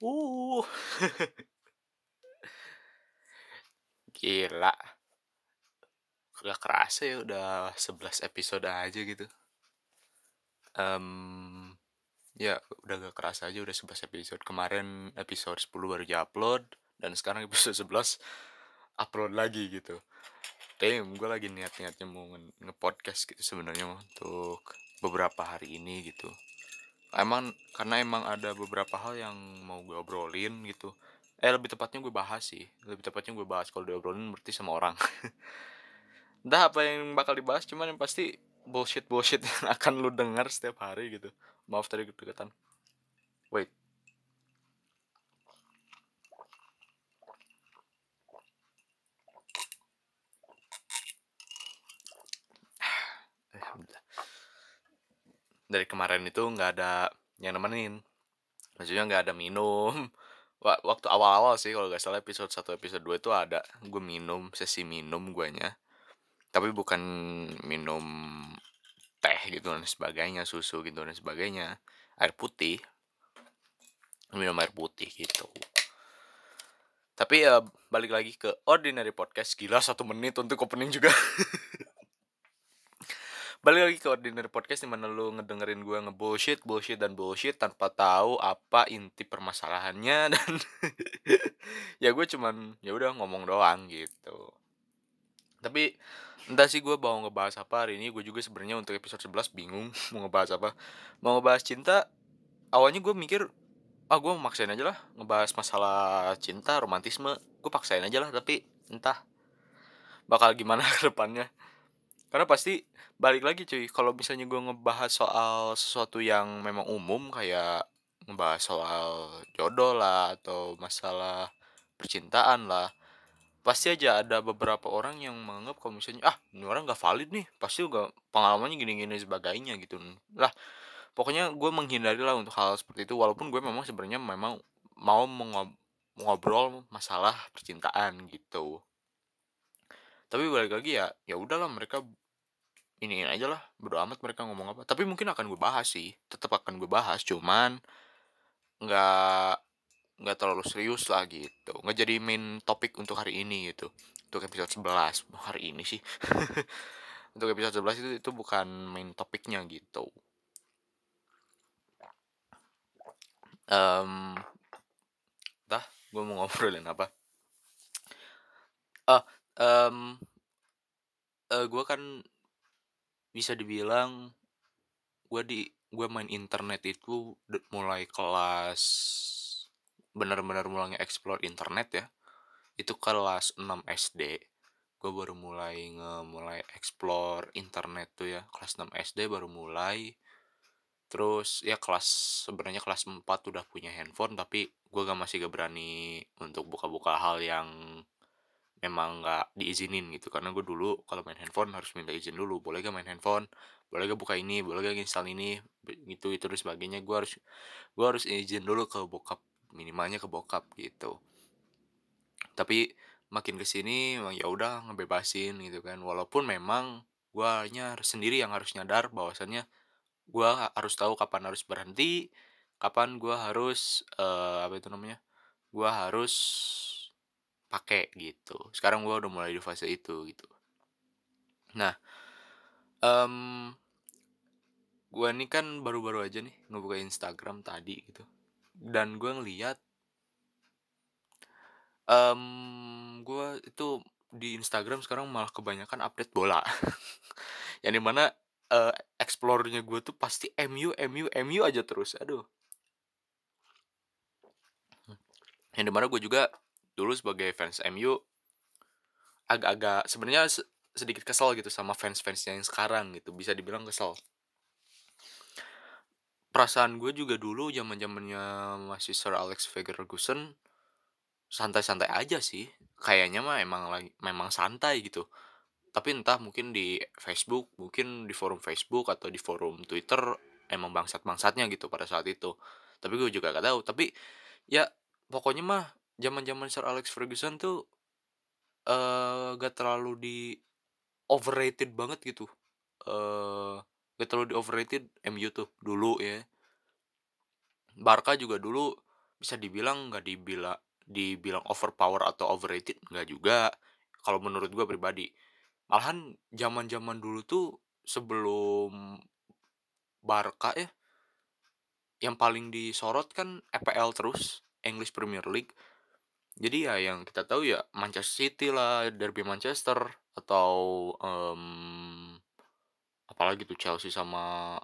Uh. Gila. Gak kerasa ya udah 11 episode aja gitu. Um, ya udah gak kerasa aja udah 11 episode. Kemarin episode 10 baru upload dan sekarang episode 11 upload lagi gitu. Damn, gue lagi niat-niatnya mau nge-podcast gitu sebenarnya untuk beberapa hari ini gitu emang karena emang ada beberapa hal yang mau gue obrolin gitu. Eh lebih tepatnya gue bahas sih. Lebih tepatnya gue bahas. Kalau diobrolin berarti sama orang. Entah apa yang bakal dibahas cuman yang pasti bullshit bullshit yang akan lu dengar setiap hari gitu. Maaf tadi kedekatan. Wait dari kemarin itu nggak ada yang nemenin. Maksudnya nggak ada minum. Waktu awal-awal sih kalau nggak salah episode 1 episode 2 itu ada. Gue minum sesi minum guanya. Tapi bukan minum teh gitu dan sebagainya susu gitu dan sebagainya. Air putih. Minum air putih gitu. Tapi ya balik lagi ke ordinary podcast. Gila satu menit untuk opening juga balik lagi ke ordinary podcast di mana lu ngedengerin gue ngebullshit bullshit dan bullshit tanpa tahu apa inti permasalahannya. Dan ya gue cuman ya udah ngomong doang gitu. Tapi entah sih gue mau ngebahas apa hari ini. Gue juga sebenarnya untuk episode 11 bingung mau ngebahas apa. Mau ngebahas cinta awalnya gue mikir ah gue maksain aja lah ngebahas masalah cinta romantisme. Gue paksain aja lah tapi entah bakal gimana ke depannya karena pasti balik lagi cuy kalau misalnya gue ngebahas soal sesuatu yang memang umum kayak ngebahas soal jodoh lah atau masalah percintaan lah pasti aja ada beberapa orang yang menganggap kalau misalnya ah ini orang gak valid nih pasti juga pengalamannya gini-gini sebagainya gitu. Lah pokoknya gue menghindari lah untuk hal seperti itu walaupun gue memang sebenarnya memang mau mengobrol masalah percintaan gitu. Tapi balik lagi ya ya udahlah mereka ini aja lah bodo amat mereka ngomong apa. Tapi mungkin akan gue bahas sih tetap akan gue bahas cuman nggak nggak terlalu serius lah gitu. Nggak jadi main topik untuk hari ini gitu. Untuk episode 11 hari ini sih. Untuk episode 11 itu itu bukan main topiknya gitu. Um, dah gue mau ngobrolin apa? Ah um, uh, gue kan bisa dibilang gue di gue main internet itu mulai kelas benar-benar mulai explore internet ya. Itu kelas 6 SD gue baru mulai nge mulai explore internet tuh ya kelas 6 SD baru mulai. Terus ya kelas sebenarnya kelas 4 udah punya handphone tapi gue gak masih gak berani untuk buka-buka hal yang memang nggak diizinin gitu. Karena gue dulu kalau main handphone harus minta izin dulu. Boleh gak main handphone? Boleh gak buka ini? Boleh gak install ini? Gitu itu dan sebagainya. Gue harus gue harus izin dulu ke bokap minimalnya ke bokap gitu. Tapi makin ke sini ya udah ngebebasin gitu kan. Walaupun memang gue hanya sendiri yang harus nyadar bahwasannya gue harus tahu kapan harus berhenti kapan gue harus uh, apa itu namanya gue harus pakai gitu. Sekarang gue udah mulai di fase itu gitu. Nah um, gue ini kan baru-baru aja nih ngebuka Instagram tadi gitu. Dan gue ngeliat um, gue itu di Instagram sekarang malah kebanyakan update bola. Yang di mana uh, explore-nya gue tuh pasti MU MU MU aja terus aduh. Yang di mana gue juga dulu sebagai fans MU agak-agak sebenarnya sedikit kesel gitu sama fans-fansnya yang sekarang gitu. Bisa dibilang kesel. Perasaan gue juga dulu zaman zamannya masih Sir Alex Ferguson santai-santai aja sih. Kayaknya mah emang lagi memang santai gitu. Tapi entah mungkin di Facebook mungkin di forum Facebook atau di forum Twitter emang bangsat-bangsatnya gitu pada saat itu. Tapi gue juga gak tahu. Tapi ya pokoknya mah zaman-zaman Sir Alex Ferguson tuh uh, gak terlalu di overrated banget gitu uh, gak terlalu di overrated MU tuh dulu ya Barca juga dulu bisa dibilang nggak dibila dibilang overpower atau overrated, nggak juga, kalau menurut gue pribadi. Malahan zaman-zaman dulu tuh sebelum Barca ya yang paling disorot kan EPL terus, English Premier League. Jadi ya yang kita tahu ya Manchester City lah, derby Manchester atau um, apalagi tuh Chelsea sama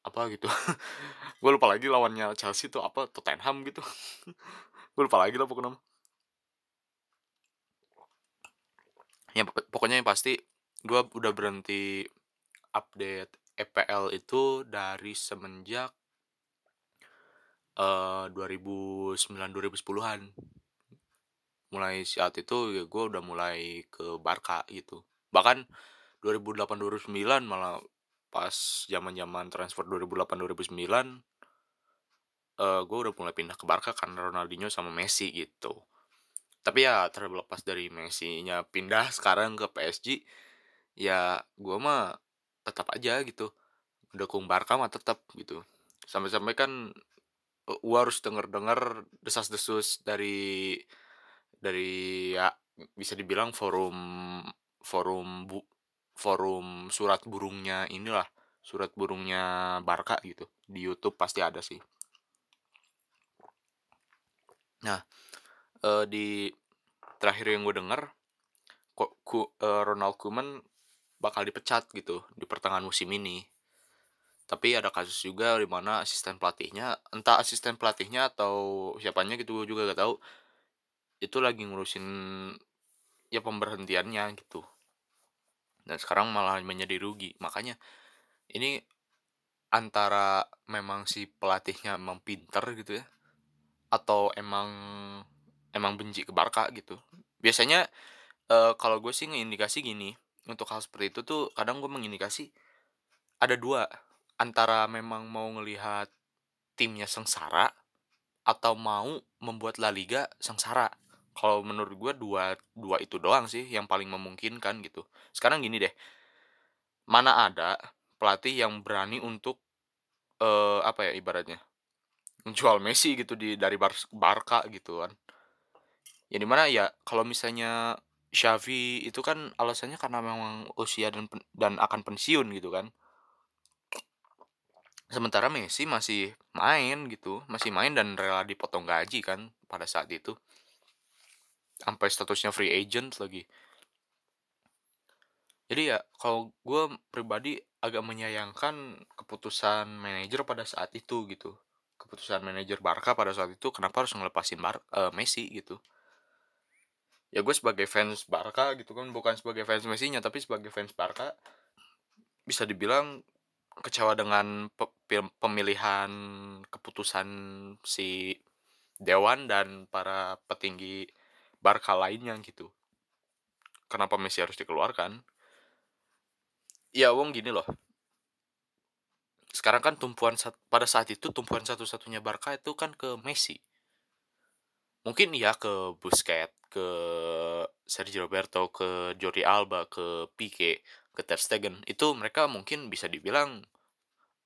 apa gitu. gue lupa lagi lawannya Chelsea tuh apa Tottenham gitu. gue lupa lagi lah pokoknya. Ya pokoknya yang pasti gue udah berhenti update EPL itu dari semenjak uh, 2009-2010-an. Mulai saat itu ya gue udah mulai ke Barca gitu. Bahkan 2008-2009 malah pas zaman-zaman transfer 2008-2009 uh, gue udah mulai pindah ke Barca karena Ronaldinho sama Messi gitu. Tapi ya terlepas dari Messi-nya pindah sekarang ke PSG, ya gue mah tetap aja gitu dukung Barca mah tetap gitu sampai-sampai kan gue harus denger-denger desas-desus dari dari ya bisa dibilang forum forum bu forum surat burungnya inilah surat burungnya Barca gitu. Di YouTube pasti ada sih. Nah uh, di terakhir yang gue denger kok ku, uh, Ronald Koeman bakal dipecat gitu di pertengahan musim ini. Tapi ada kasus juga di mana asisten pelatihnya entah asisten pelatihnya atau siapanya gitu juga gak tahu itu lagi ngurusin ya pemberhentiannya gitu. Dan sekarang malah menjadi rugi. Makanya ini antara memang si pelatihnya emang pinter gitu ya atau emang emang benci ke Barca gitu. Biasanya uh, kalau gue sih ngeindikasi gini untuk hal seperti itu tuh kadang gue mengindikasi ada dua. Antara memang mau ngelihat timnya sengsara atau mau membuat La Liga sengsara. Kalau menurut gue dua dua itu doang sih yang paling memungkinkan gitu. Sekarang gini deh, mana ada pelatih yang berani untuk uh, apa ya ibaratnya menjual Messi gitu di dari Bar Barca gitu kan. Ya di mana ya kalau misalnya Xavi itu kan alasannya karena memang usia dan dan akan pensiun gitu kan sementara Messi masih main gitu masih main dan rela dipotong gaji kan pada saat itu sampai statusnya free agent lagi. Jadi ya kalau gue pribadi agak menyayangkan keputusan manajer pada saat itu gitu. Keputusan manajer Barca pada saat itu kenapa harus ngelepasin Bar uh, Messi gitu. Ya gue sebagai fans Barca gitu kan bukan sebagai fans Messi-nya tapi sebagai fans Barca bisa dibilang kecewa dengan pemilihan keputusan si dewan dan para petinggi Barca lainnya gitu. Kenapa Messi harus dikeluarkan? Ya wong gini loh. Sekarang kan tumpuan pada saat itu tumpuan satu-satunya Barca itu kan ke Messi. Mungkin ya ke Busquets, ke Sergio Roberto, ke Jordi Alba, ke Pique, ke Ter Stegen itu mereka mungkin bisa dibilang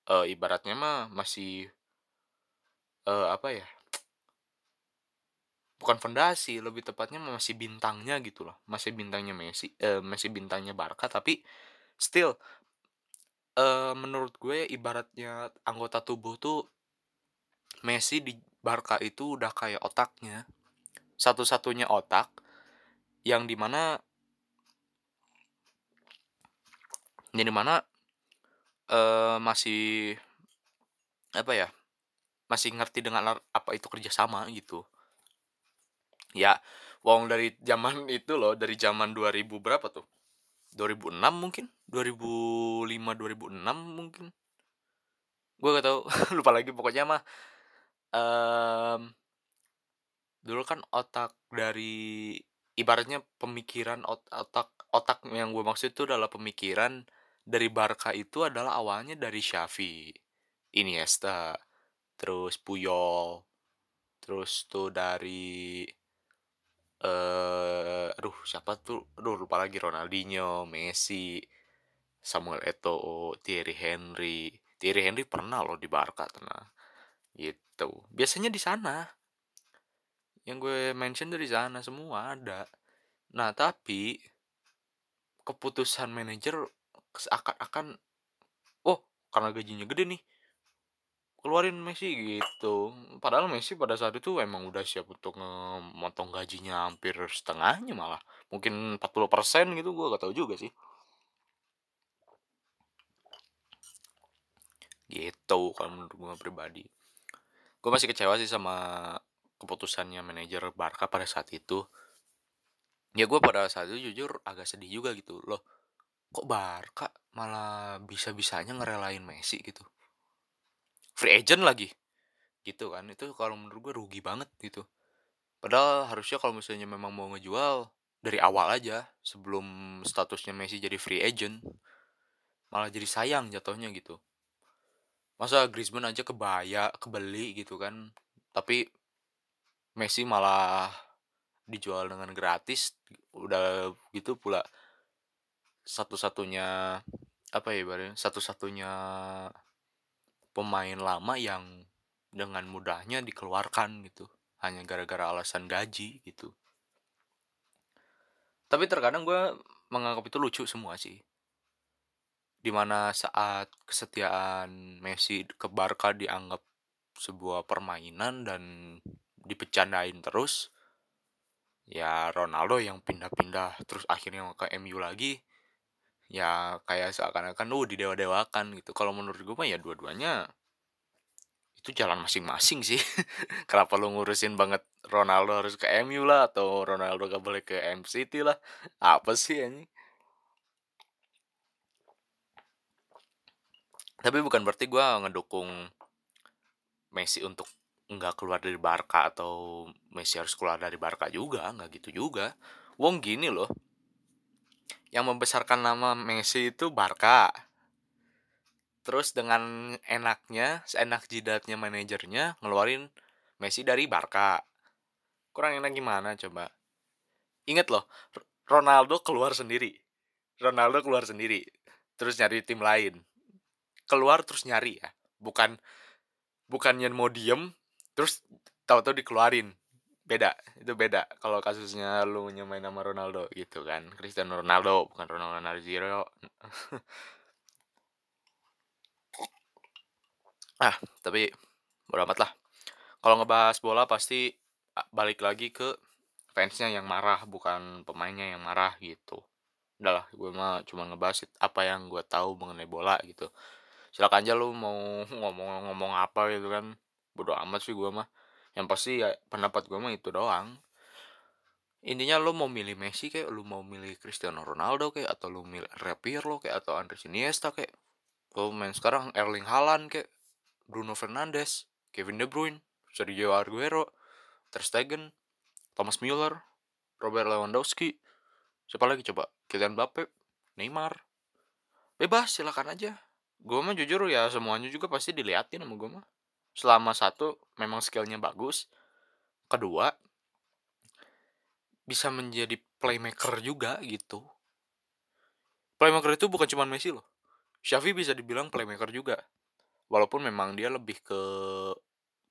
uh, ibaratnya mah masih uh, apa ya bukan fondasi lebih tepatnya masih bintangnya gitu loh masih bintangnya Messi uh, masih bintangnya Barca tapi still uh, menurut gue ibaratnya anggota tubuh tuh Messi di Barca itu udah kayak otaknya satu-satunya otak yang di mana Jadi mana uh, masih apa ya? Masih ngerti dengan apa itu kerjasama gitu. Ya, wong dari zaman itu loh, dari zaman 2000 berapa tuh? 2006 mungkin? 2005 2006 mungkin. Gue gak tau, lupa lagi pokoknya mah um, dulu kan otak dari ibaratnya pemikiran otak otak yang gue maksud itu adalah pemikiran dari Barca itu adalah awalnya dari Xavi, Iniesta, terus Puyol, terus tuh dari eh uh, aduh siapa tuh aduh lupa lagi Ronaldinho, Messi, Samuel Eto'o, Thierry Henry. Thierry Henry pernah loh di Barca tenang. Gitu. biasanya di sana yang gue mention dari sana semua ada nah tapi keputusan manajer seakan-akan oh karena gajinya gede nih keluarin Messi gitu. Padahal Messi pada saat itu emang udah siap untuk memotong gajinya hampir setengahnya malah. Mungkin 40% gitu gue gak tahu juga sih. Gitu kalau menurut gue pribadi. Gue masih kecewa sih sama keputusannya manajer Barca pada saat itu. Ya gue pada saat itu jujur agak sedih juga gitu. Loh kok Barca malah bisa-bisanya ngerelain Messi gitu free agent lagi. Gitu kan itu kalau menurut gue rugi banget gitu. Padahal harusnya kalau misalnya memang mau ngejual dari awal aja sebelum statusnya Messi jadi free agent malah jadi sayang jatuhnya gitu. Masa Griezmann aja kebaya kebeli gitu kan tapi Messi malah dijual dengan gratis udah gitu pula. Satu-satunya apa ya ibaratnya satu-satunya pemain lama yang dengan mudahnya dikeluarkan gitu hanya gara-gara alasan gaji gitu. Tapi terkadang gue menganggap itu lucu semua sih. Di mana saat kesetiaan Messi ke Barca dianggap sebuah permainan dan dipecandain terus ya Ronaldo yang pindah-pindah terus akhirnya ke MU lagi ya kayak seakan-akan lu didewa-dewakan gitu. Kalau menurut gue mah ya dua-duanya itu jalan masing-masing sih. Kenapa lu ngurusin banget Ronaldo harus ke MU lah atau Ronaldo gak boleh ke MCT lah? Apa sih ini tapi bukan berarti gue ngedukung Messi untuk nggak keluar dari Barca atau Messi harus keluar dari Barca juga nggak gitu juga. Wong gini loh yang membesarkan nama Messi itu Barca. Terus dengan enaknya, seenak jidatnya manajernya ngeluarin Messi dari Barca. Kurang enak gimana coba? Ingat loh, Ronaldo keluar sendiri. Ronaldo keluar sendiri. Terus nyari tim lain. Keluar terus nyari ya. Bukan bukannya mau diem terus tahu-tahu dikeluarin beda itu beda. Kalau kasusnya lu nyamain nama Ronaldo gitu kan. Cristiano Ronaldo bukan Ronaldo Nazario ah tapi bodo lah. Kalau ngebahas bola pasti balik lagi ke fansnya yang marah bukan pemainnya yang marah gitu. Udahlah gue mah cuma ngebahas apa yang gue tahu mengenai bola gitu. Silakan aja lu mau ngomong-ngomong apa gitu kan. Bodo amat sih gue mah yang pasti ya pendapat gue mah itu doang. Intinya lo mau milih Messi kayak lo mau milih Cristiano Ronaldo kayak atau lo milih lo kayak atau Andres Iniesta kayak lo main sekarang Erling Haaland kayak Bruno Fernandes Kevin De Bruyne Sergio Aguero Ter Stegen Thomas Müller Robert Lewandowski. Siapa lagi coba? Kylian Mbappe Neymar. Bebas silakan aja. Gue mah jujur ya semuanya juga pasti diliatin sama gue mah selama satu memang skillnya bagus kedua bisa menjadi playmaker juga gitu. Playmaker itu bukan cuma Messi loh. Xavi bisa dibilang playmaker juga. Walaupun memang dia lebih ke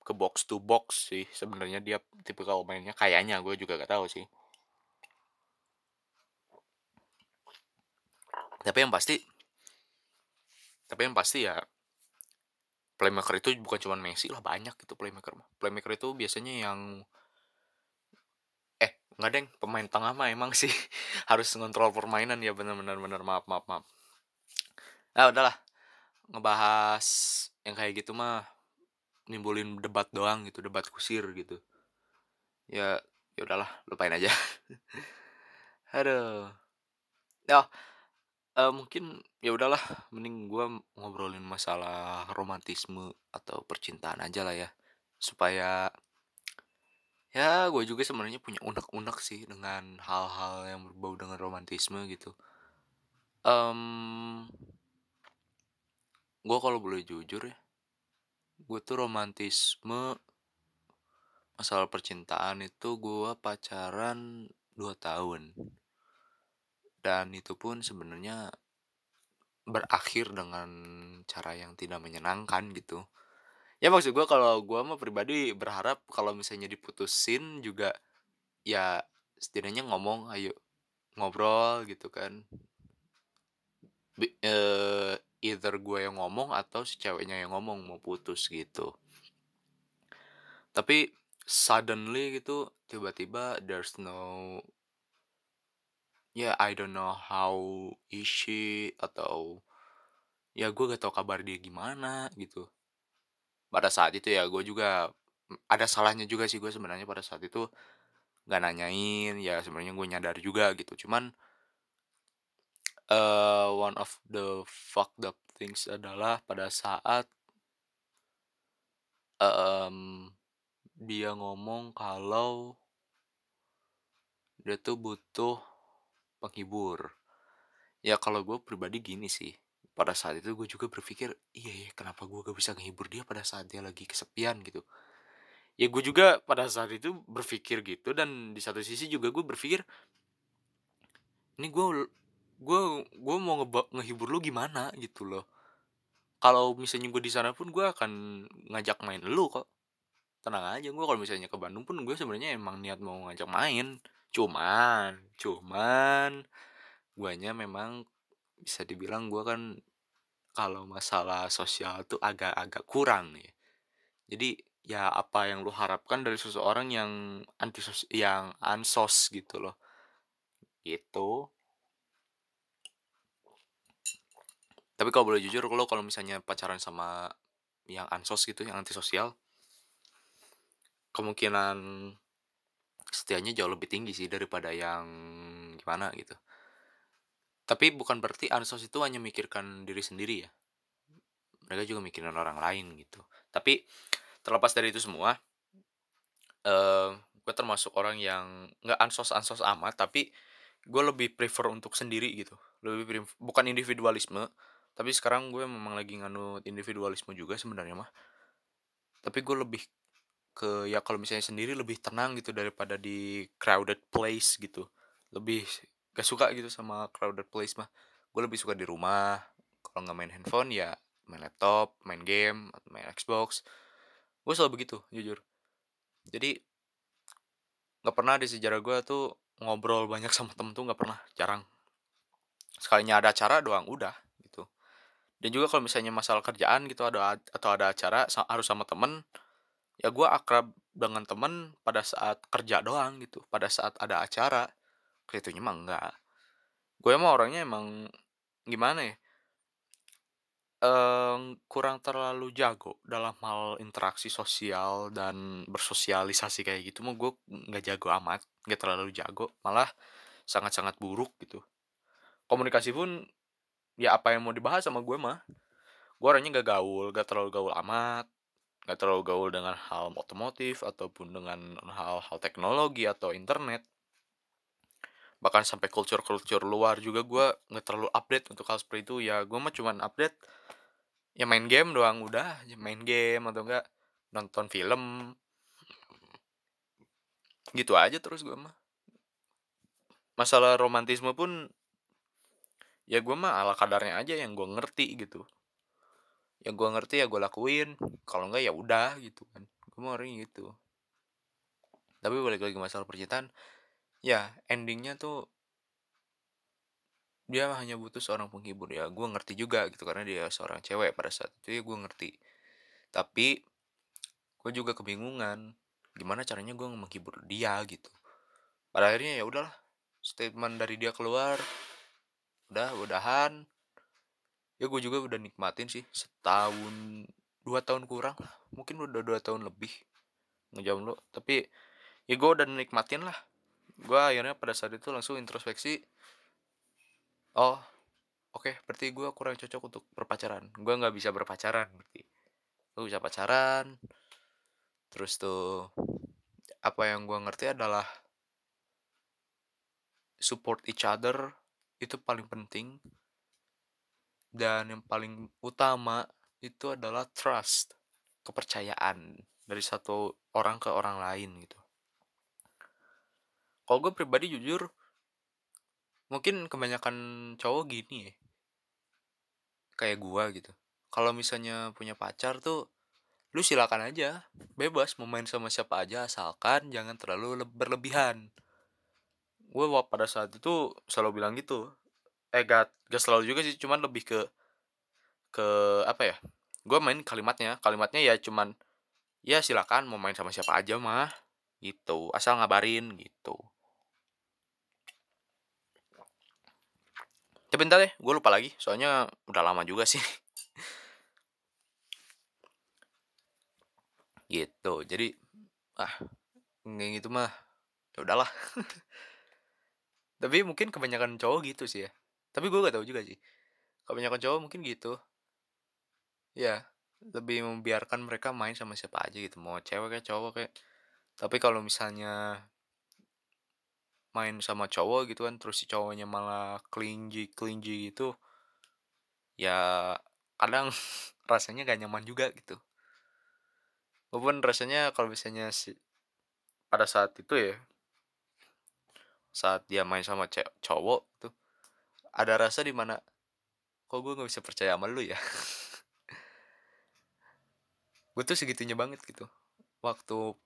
ke box to box sih sebenarnya dia tipe kalau mainnya. Kayaknya gue juga gak tahu sih. Tapi yang pasti tapi yang pasti ya playmaker itu bukan cuma Messi lah banyak gitu playmaker. Playmaker itu biasanya yang eh nggak deng pemain tengah mah emang sih harus ngontrol permainan. Ya benar-benar benar maaf maaf maaf. Nah udahlah. Ngebahas yang kayak gitu mah nimbulin debat doang gitu debat kusir gitu. Ya ya udahlah lupain aja. Aduh. Ya uh, mungkin ya udahlah mending gue ngobrolin masalah romantisme atau percintaan aja lah ya. Supaya ya gue juga sebenarnya punya unek-unek sih dengan hal-hal yang berbau dengan romantisme gitu. Um, gue kalau boleh jujur ya gue tuh romantisme masalah percintaan itu gue pacaran 2 tahun dan itu pun sebenarnya berakhir dengan cara yang tidak menyenangkan gitu Ya maksud gue kalau gue mah pribadi berharap kalau misalnya diputusin juga, ya setidaknya ngomong, ayo ngobrol gitu kan. Bi eee, either gue yang ngomong atau si ceweknya yang ngomong mau putus gitu. Tapi suddenly gitu tiba-tiba there's no ya I don't know how is she atau ya gue gak tau kabar dia gimana gitu. Pada saat itu ya gue juga ada salahnya juga sih gue sebenarnya pada saat itu nggak nanyain ya sebenarnya gue nyadar juga gitu cuman eh one of the fucked up things adalah pada saat em, dia ngomong kalau dia tuh butuh penghibur. Ya kalau gue pribadi gini sih, pada saat itu gue juga berpikir, iya ya kenapa gue gak bisa menghibur dia pada saat dia lagi kesepian gitu. Ya gue juga pada saat itu berpikir gitu dan di satu sisi juga gue berpikir, ini gue gue gue mau ngeba- ngehibur lu gimana gitu loh. Kalau misalnya gue di sana pun gue akan ngajak main lu kok. Tenang aja gue kalau misalnya ke Bandung pun gue sebenarnya emang niat mau ngajak main. Cuman, cuman guanya memang bisa dibilang gue kan kalau masalah sosial tuh agak-agak kurang ya. Jadi ya apa yang lu harapkan dari seseorang yang anti yang ansos gitu loh. Gitu. Tapi kalau boleh jujur lo kalau misalnya pacaran sama yang ansos gitu, yang antisosial, kemungkinan setianya jauh lebih tinggi sih daripada yang gimana gitu. Tapi bukan berarti ansos itu hanya mikirkan diri sendiri ya. Mereka juga mikirin orang lain gitu. Tapi terlepas dari itu semua, eh gue termasuk orang yang nggak ansos-ansos amat, tapi gue lebih prefer untuk sendiri gitu. Lebih pref- bukan individualisme, tapi sekarang gue memang lagi nganut individualisme juga sebenarnya mah. Tapi gue lebih ke ya kalau misalnya sendiri lebih tenang gitu daripada di crowded place gitu. Lebih gak suka gitu sama crowded place mah. Gue lebih suka di rumah. Kalau nggak main handphone ya main laptop, main game, main Xbox. Gue selalu begitu, jujur. Jadi nggak pernah di sejarah gue tuh ngobrol banyak sama temen tuh nggak pernah, jarang. Sekalinya ada acara doang, udah gitu. Dan juga kalau misalnya masalah kerjaan gitu ada atau ada acara harus sama temen, ya gue akrab dengan temen pada saat kerja doang gitu. Pada saat ada acara, kelihatunya mah enggak. Gue emang orangnya emang gimana ya? Em, kurang terlalu jago dalam hal interaksi sosial dan bersosialisasi kayak gitu mah gue nggak jago amat nggak terlalu jago malah sangat-sangat buruk gitu komunikasi pun ya apa yang mau dibahas sama gue mah gue orangnya gak gaul gak terlalu gaul amat gak terlalu gaul dengan hal otomotif ataupun dengan hal-hal teknologi atau internet. Bahkan sampai culture-culture luar juga gue nggak terlalu update untuk hal seperti itu. Ya gue mah cuman update ya main game doang udah ya main game atau enggak nonton film. Gitu aja terus gue mah. Masalah romantisme pun ya gue mah ala kadarnya aja yang gue ngerti gitu yang gue ngerti ya gue lakuin. Kalau enggak ya udah gitu kan. Gue mau orangnya gitu. Tapi balik lagi masalah percintaan ya endingnya tuh dia hanya butuh seorang penghibur ya gue ngerti juga gitu karena dia seorang cewek pada saat itu ya gue ngerti. Tapi gue juga kebingungan gimana caranya gue menghibur dia gitu. Pada akhirnya ya udahlah statement dari dia keluar udah udahan ya gue juga udah nikmatin sih setahun dua tahun kurang lah mungkin udah dua tahun lebih lo tapi ya gue udah nikmatin lah. Gue akhirnya pada saat itu langsung introspeksi oh oke berarti gue kurang cocok untuk berpacaran. Gue nggak bisa berpacaran berarti. Gue bisa pacaran terus tuh apa yang gue ngerti adalah support each other itu paling penting dan yang paling utama itu adalah trust kepercayaan dari satu orang ke orang lain gitu. Kalau gue pribadi jujur mungkin kebanyakan cowok gini ya. Kayak gue gitu. Kalau misalnya punya pacar tuh lu silakan aja bebas mau main sama siapa aja asalkan jangan terlalu le- berlebihan. Gue pada saat itu selalu bilang gitu eh gak, gak selalu juga sih cuman lebih ke ke apa ya gue main kalimatnya kalimatnya ya cuman ya silakan mau main sama siapa aja mah gitu asal ngabarin gitu. Tapi bentar deh gue lupa lagi soalnya udah lama juga sih. Gitu jadi ah kayak gitu mah ya udahlah. Tapi mungkin kebanyakan cowok gitu sih ya tapi gue gak tahu juga sih. Kebanyakan cowok mungkin gitu. Ya lebih membiarkan mereka main sama siapa aja gitu. Mau cewek kayak cowok kayak. Tapi kalau misalnya main sama cowok gitu kan terus si cowoknya malah clingy clingy gitu ya kadang rasanya gak nyaman juga gitu. Walaupun rasanya kalau misalnya si pada saat itu ya saat dia main sama cowok tuh ada rasa di mana kok gue nggak bisa percaya sama lu ya? Gue tuh segitunya banget gitu. Waktu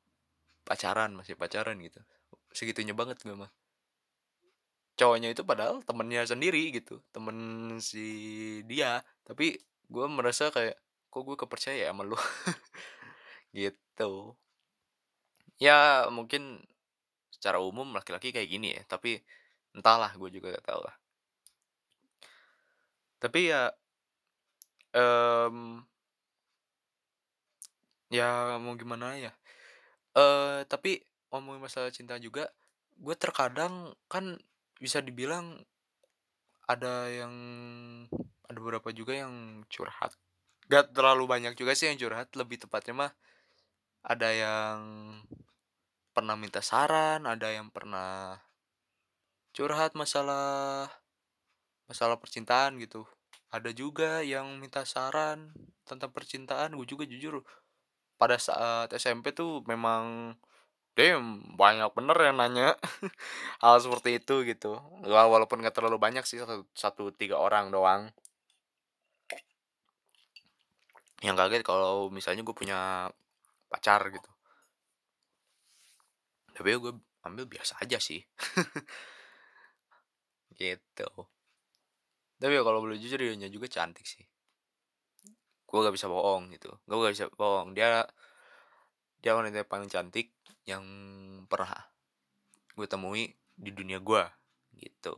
pacaran masih pacaran gitu. Segitunya banget gue mah cowoknya itu padahal temennya sendiri gitu temen si dia. Tapi gue merasa kayak kok gue kepercaya ya sama lu? Gitu. Ya mungkin secara umum laki-laki kayak gini ya tapi entahlah gue juga gak tahu lah tapi ya em ya mau gimana ya eh tapi ngomongin masalah cinta juga gue terkadang kan bisa dibilang ada yang ada beberapa juga yang curhat. Gak terlalu banyak juga sih yang curhat lebih tepatnya mah ada yang pernah minta saran ada yang pernah curhat masalah masalah percintaan gitu. Ada juga yang minta saran tentang percintaan gue juga jujur pada saat SMP tuh memang damn banyak bener yang nanya hal seperti itu gitu. Wa- walaupun gak terlalu banyak sih satu, satu tiga orang doang. Yang kaget kalau misalnya gue punya pacar gitu. Tapi ya gue ambil biasa aja sih. Gitu tapi ya kalau boleh jujur dia juga cantik sih. Gue gak bisa bohong gitu. Gue gak bisa bohong. Dia dia wanita yang paling cantik yang pernah gue temui di dunia gue gitu.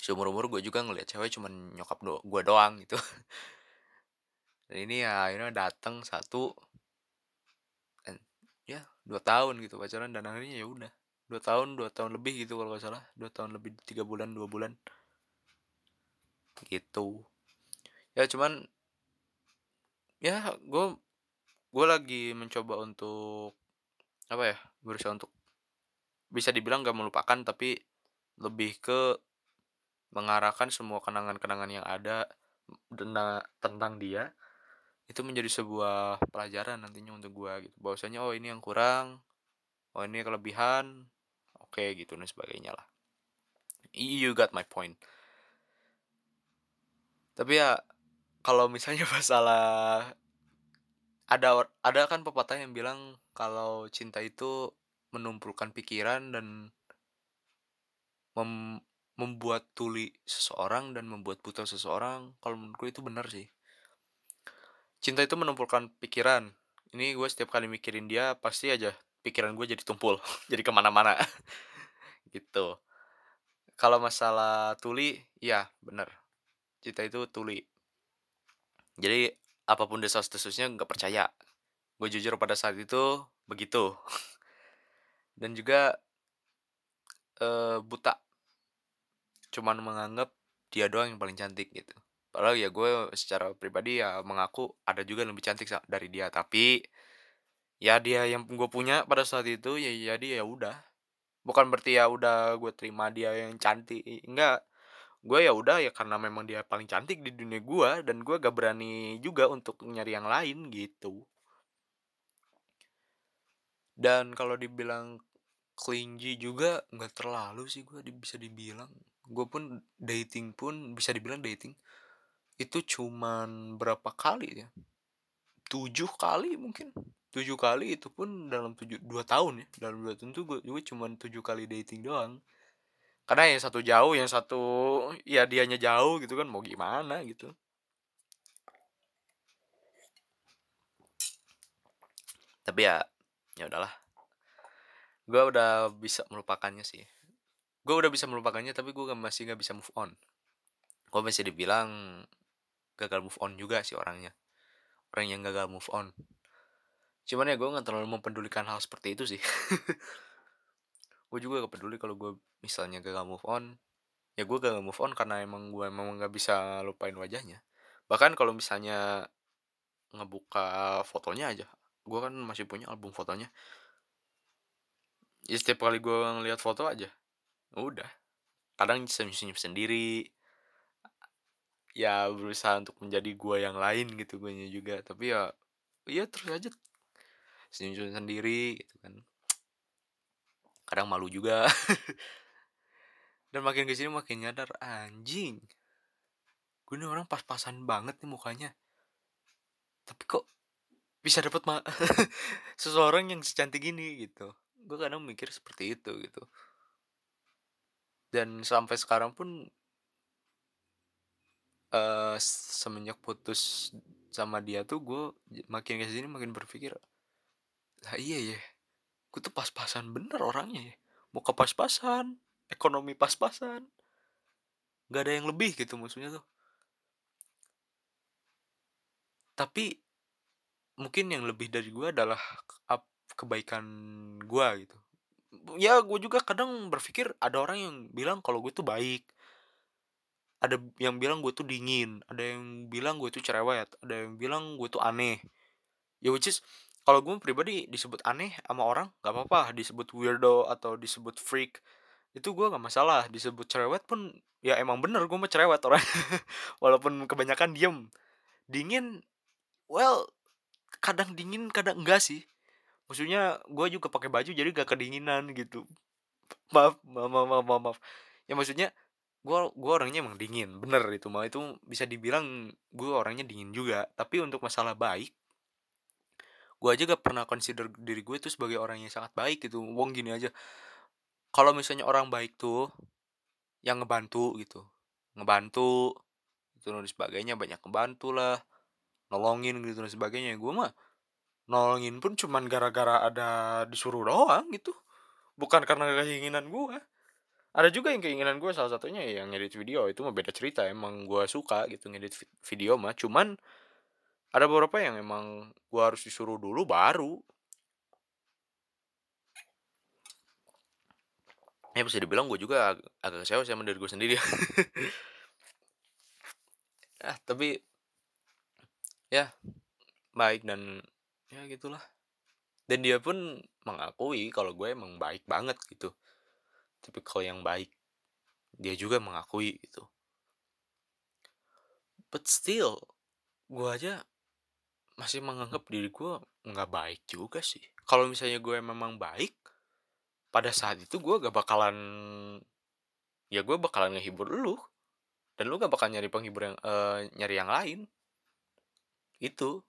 Seumur umur gue juga ngeliat cewek cuman nyokap do gue doang gitu. Dan ini ya akhirnya datang satu ya dua tahun gitu pacaran dan akhirnya ya udah. Dua tahun dua tahun lebih gitu kalau nggak salah. Dua tahun lebih tiga bulan dua bulan gitu. Ya cuman ya gue gue lagi mencoba untuk apa ya berusaha untuk bisa dibilang gak melupakan tapi lebih ke mengarahkan semua kenangan-kenangan yang ada tentang dia itu menjadi sebuah pelajaran nantinya untuk gua gitu. Bahwasanya oh ini yang kurang oh ini kelebihan oke gitu dan sebagainya lah. You got my point tapi ya kalau misalnya masalah ada ada kan pepatah yang bilang kalau cinta itu menumpulkan pikiran dan mem- membuat tuli seseorang dan membuat buta seseorang. Kalau menurutku itu benar sih. Cinta itu menumpulkan pikiran. Ini gue setiap kali mikirin dia pasti aja pikiran gue jadi tumpul jadi ke mana-mana. Gitu. Kalau masalah tuli ya benar cinta itu tuli. Jadi apa pun desas-desusnya nggak percaya. Gue jujur pada saat itu begitu. Dan juga eh, buta. Cuman menganggap dia doang yang paling cantik gitu. Padahal ya gue secara pribadi ya mengaku ada juga yang lebih cantik dari dia. Tapi ya dia yang gue punya pada saat itu ya jadi ya udah. Bukan berarti ya udah gue terima dia yang cantik enggak gue ya udah ya karena memang dia paling cantik di dunia gue dan gue gak berani juga untuk nyari yang lain gitu. Dan kalau dibilang clingy juga nggak terlalu sih gue bisa dibilang. Gue pun dating pun bisa dibilang dating itu cuman berapa kali ya? Tujuh kali mungkin. Tujuh kali itu pun dalam tujuh dua tahun ya. Dalam dua tahun tuh gue gue cuma tujuh kali dating doang karena yang satu jauh yang satu ya dianya jauh gitu kan mau gimana gitu. Tapi ya ya udahlah. Gue udah bisa melupakannya sih. Gue udah bisa melupakannya tapi gue masih nggak bisa move on. Gue masih dibilang gagal move on juga sih orangnya. Orang yang gagal move on. Cuman ya gue nggak terlalu mempedulikan hal seperti itu sih gue juga gak peduli kalau gue misalnya gagal move on. Ya gue gagal move on karena emang gue emang nggak bisa lupain wajahnya. Bahkan kalau misalnya ngebuka fotonya aja gue kan masih punya album fotonya. Ya setiap kali gue ngeliat foto aja udah. Kadang senyum-senyum sendiri. Ya berusaha untuk menjadi gue yang lain gitu gue juga. Tapi ya ya terus aja. Senyum-senyum sendiri gitu kan kadang malu juga. Dan makin ke sini makin nyadar anjing gue ini orang pas-pasan banget nih mukanya. Tapi kok bisa dapat ma seseorang yang secantik ini gitu. Gue kadang mikir seperti itu gitu. Dan sampai sekarang pun uh, semenjak putus sama dia tuh gue makin ke sini makin berpikir lah iya ya gue tuh pas-pasan bener orangnya ya. Muka pas-pasan ekonomi pas-pasan. Nggak ada yang lebih gitu maksudnya tuh. Tapi mungkin yang lebih dari gue adalah kebaikan gue gitu. Ya gue juga kadang berpikir ada orang yang bilang kalau gue tuh baik. Ada yang bilang gue tuh dingin ada yang bilang gue tuh cerewet ada yang bilang gue tuh aneh. Ya which is kalau gue pribadi disebut aneh sama orang nggak apa-apa. Disebut weirdo atau disebut freak itu gue nggak masalah. Disebut cerewet pun ya emang bener gue mau cerewet orang. Walaupun kebanyakan diem. Dingin well kadang dingin kadang enggak sih. Maksudnya gue juga pakai baju jadi gak kedinginan gitu. Maaf maaf maaf maaf, maaf. ya maksudnya gue gue orangnya emang dingin. Bener itu mah. Itu bisa dibilang gue orangnya dingin juga. Tapi untuk masalah baik gue aja gak pernah consider diri gue itu sebagai orang yang sangat baik gitu. Wong gini aja. Kalau misalnya orang baik tuh yang ngebantu gitu ngebantu itu dan sebagainya banyak ngebantu lah nolongin gitu dan sebagainya gue mah nolongin pun cuman gara-gara ada disuruh doang gitu. Bukan karena keinginan gue ada juga yang keinginan gue salah satunya ya yang ngedit video itu mah beda cerita emang gue suka gitu ngedit video mah. Cuman ada beberapa yang emang gue harus disuruh dulu baru. Ya bisa dibilang gue juga ag agak kecewa sama diri gue sendiri. Ah tapi ya baik dan ya gitulah. Dan dia pun mengakui kalau gue emang baik banget gitu. Tapi kalau yang baik dia juga mengakui itu but still gue aja masih menganggap diri gue nggak baik juga sih. Kalau misalnya gue memang baik pada saat itu gue gak bakalan ya gue bakalan ngehibur lu. Dan lu gak bakal nyari penghibur yang uh, nyari yang lain. Itu.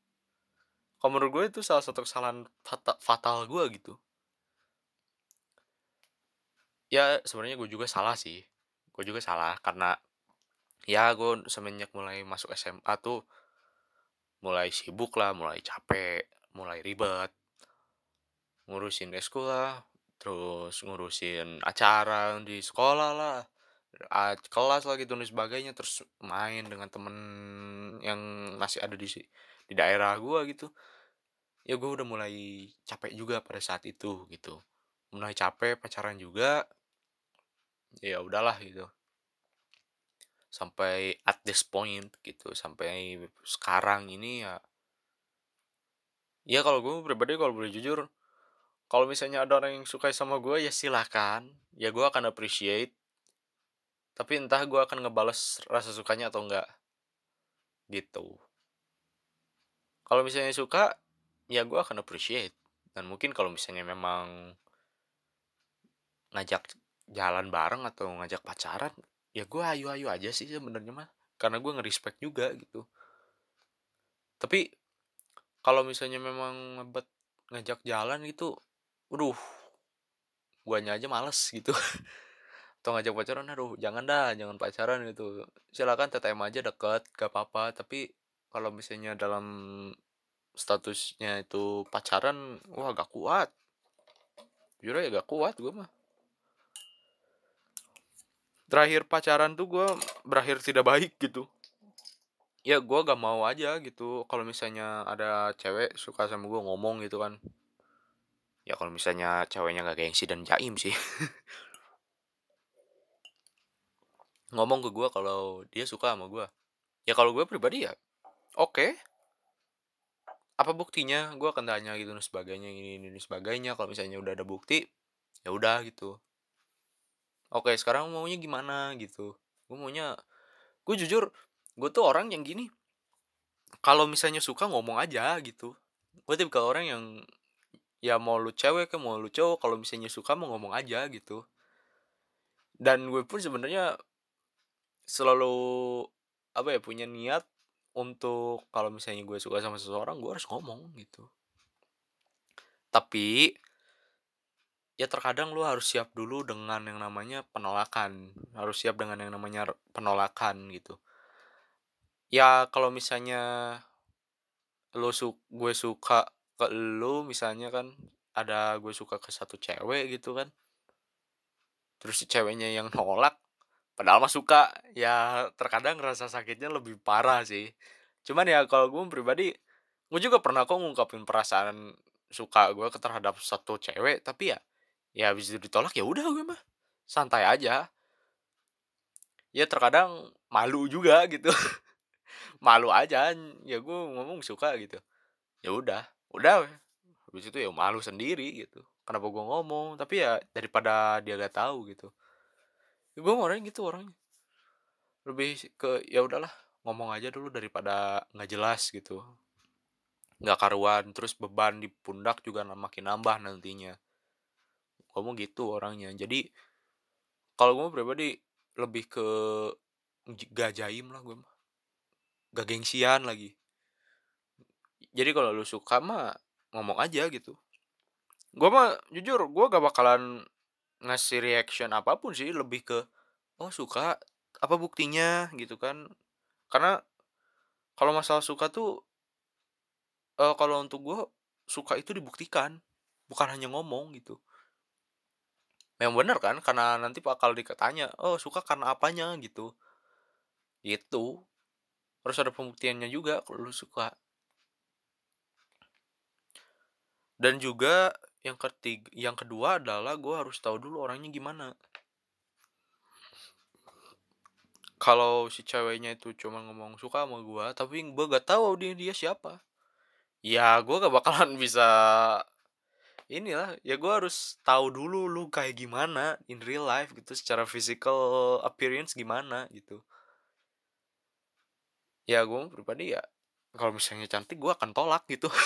Kalau menurut gue itu salah satu kesalahan fatal, fatal gue gitu. Ya sebenarnya gue juga salah sih. Gue juga salah karena ya gue semenjak mulai masuk SMA tuh mulai sibuk lah mulai capek mulai ribet. Ngurusin eskul lah terus ngurusin acara di sekolah lah kelas lagi dan sebagainya terus main dengan temen yang masih ada di di daerah gue gitu. Ya gue udah mulai capek juga pada saat itu gitu. Mulai capek pacaran juga ya udahlah gitu sampai at this point gitu sampai sekarang ini ya ya kalau gue pribadi kalau boleh jujur kalau misalnya ada orang yang suka sama gue ya silahkan ya gue akan appreciate. Tapi entah gue akan ngebales rasa sukanya atau enggak. Gitu. Kalau misalnya suka ya gue akan appreciate. Dan mungkin kalau misalnya memang ngajak jalan bareng atau ngajak pacaran ya gue ayu-ayu aja sih sebenarnya mah karena gue ngerespect juga gitu tapi kalau misalnya memang ngebet ngajak jalan itu, waduh, guanya aja males gitu. Atau ngajak pacaran, aduh jangan dah, jangan pacaran gitu. Silakan TTM aja deket, gak apa-apa. Tapi kalau misalnya dalam statusnya itu pacaran, wah gak kuat. Jujur aja gak kuat gue mah. Terakhir pacaran tuh gue berakhir tidak baik gitu. Ya gue gak mau aja gitu. Kalau misalnya ada cewek suka sama gue ngomong gitu kan. Ya kalau misalnya ceweknya gak gengsi dan jaim sih. ngomong ke gue kalau dia suka sama gue. Ya kalau gue pribadi ya, oke. Okay. Apa buktinya? Gue akan tanya gitu dan sebagainya ini ini sebagainya. Kalau misalnya udah ada bukti, ya udah gitu. Oke, sekarang maunya gimana gitu. Gue maunya, gue jujur, gue tuh orang yang gini. Kalau misalnya suka ngomong aja gitu. Gue tipe orang yang ya mau lu cewek ke mau lu cowok kalau misalnya suka mau ngomong aja gitu dan gue pun sebenarnya selalu apa ya punya niat untuk kalau misalnya gue suka sama seseorang gue harus ngomong gitu tapi ya terkadang lu harus siap dulu dengan yang namanya penolakan harus siap dengan yang namanya penolakan gitu. Ya kalau misalnya lu su gue suka ke lu misalnya kan ada gue suka ke satu cewek gitu kan. Terus si ceweknya yang nolak padahal mah suka ya terkadang rasa sakitnya lebih parah sih. Cuman ya kalau gue pribadi gue juga pernah kok ngungkapin perasaan suka gue terhadap satu cewek tapi ya ya habis itu ditolak ya udah gue mah. Santai aja. Ya terkadang malu juga gitu. Malu aja ya gue ngomong suka gitu. Ya udah udah. Habis itu ya malu sendiri gitu. Kenapa gue ngomong? Tapi ya daripada dia gak tahu gitu. Ya, gue orangnya gitu orangnya. Lebih ke ya udahlah ngomong aja dulu daripada nggak jelas gitu. Nggak karuan terus beban di pundak juga makin nambah nantinya ngomong gitu orangnya. Jadi kalau gue pribadi lebih ke gak jaim lah gue mah. Gak gengsian lagi. Jadi kalau lu suka mah ngomong aja gitu. Gue mah jujur gue gak bakalan ngasih reaction apa pun sih. Lebih ke oh suka? Apa buktinya? gitu kan. Karena kalau masalah suka tuh uh, kalau untuk gue suka itu dibuktikan. Bukan hanya ngomong gitu yang benar kan? Karena nanti bakal dikatanya oh suka karena apanya? gitu. Itu harus ada pembuktiannya juga kalau lu suka. Dan juga yang ketiga yang kedua adalah gue harus tahu dulu orangnya gimana. Kalau si ceweknya itu cuma ngomong suka sama gue tapi gue gak tahu dia dia siapa ya gue gak bakalan bisa inilah ya gue harus tahu dulu lu kayak gimana in real life gitu secara physical appearance gimana gitu. Ya gue pribadi ya kalau misalnya cantik gue akan tolak gitu.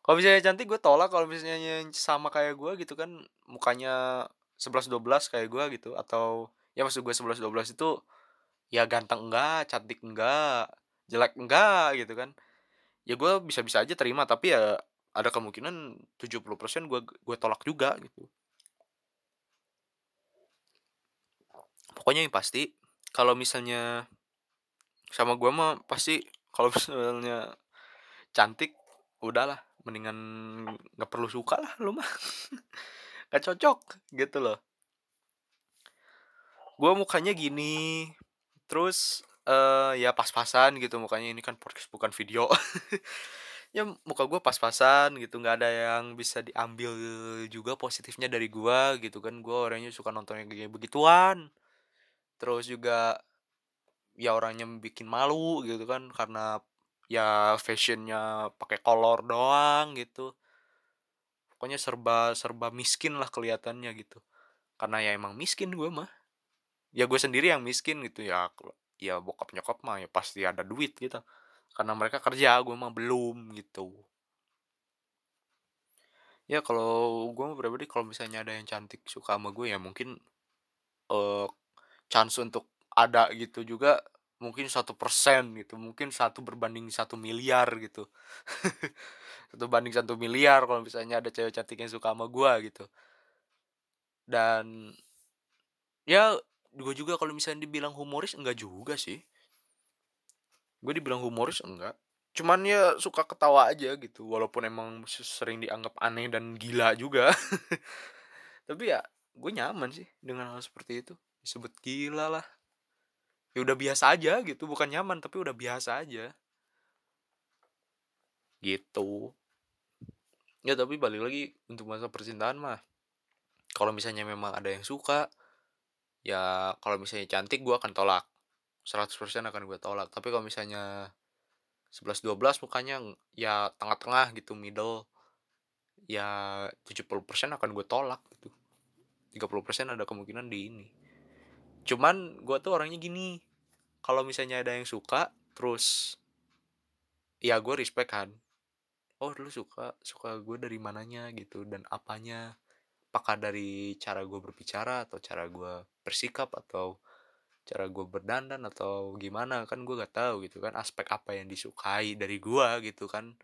Kalau misalnya cantik gue tolak kalau misalnya sama kayak gue gitu kan mukanya sebelas dua belas kayak gue gitu atau ya maksud gue sebelas dua belas itu ya ganteng enggak cantik enggak jelek enggak gitu kan. Ya gue bisa-bisa aja terima tapi ya ada kemungkinan 70% gue gue tolak juga gitu. Pokoknya yang pasti kalau misalnya sama gue mah pasti kalau misalnya cantik udahlah mendingan nggak perlu suka lah lu mah. Nggak cocok gitu loh. Gue mukanya gini terus uh, ya pas-pasan gitu mukanya ini kan podcast bukan video ya muka gue pas-pasan gitu nggak ada yang bisa diambil juga positifnya dari gue gitu kan. Gue orangnya suka nonton yang kayak begituan. Terus juga ya orangnya bikin malu gitu kan karena ya fashionnya pakai kolor doang gitu. Pokoknya serba serba miskin lah kelihatannya gitu. Karena ya emang miskin gue mah. Ya gue sendiri yang miskin gitu ya ya bokap nyokap mah ya pasti ada duit gitu karena mereka kerja gue mah belum gitu. Ya kalau gue pribadi kalau misalnya ada yang cantik suka sama gue ya mungkin uh, chance untuk ada gitu juga mungkin satu persen gitu mungkin satu berbanding satu miliar gitu. Satu banding satu miliar kalau misalnya ada cewek cantik yang suka sama gua gitu. Dan ya gue juga kalau misalnya dibilang humoris enggak juga sih gue dibilang humoris enggak. Cuman ya suka ketawa aja gitu walaupun emang sering dianggap aneh dan gila juga. Tapi ya gue nyaman sih dengan hal seperti itu. Disebut gila lah. Ya udah biasa aja gitu bukan nyaman tapi udah biasa aja. Gitu. Ya tapi balik lagi untuk masa percintaan mah kalau misalnya memang ada yang suka ya kalau misalnya cantik gue akan tolak 100% akan gue tolak. Tapi kalau misalnya 11-12 mukanya ya tengah-tengah gitu middle ya 70% akan gue tolak gitu. 30% ada kemungkinan di ini. Cuman gue tuh orangnya gini kalau misalnya ada yang suka terus ya gue respect kan. Oh lu suka suka gue dari mananya? gitu. Dan apanya? Apakah dari cara gue berbicara atau cara gue bersikap atau cara gue berdandan atau gimana kan gue gak tahu gitu kan aspek apa yang disukai dari gue gitu kan.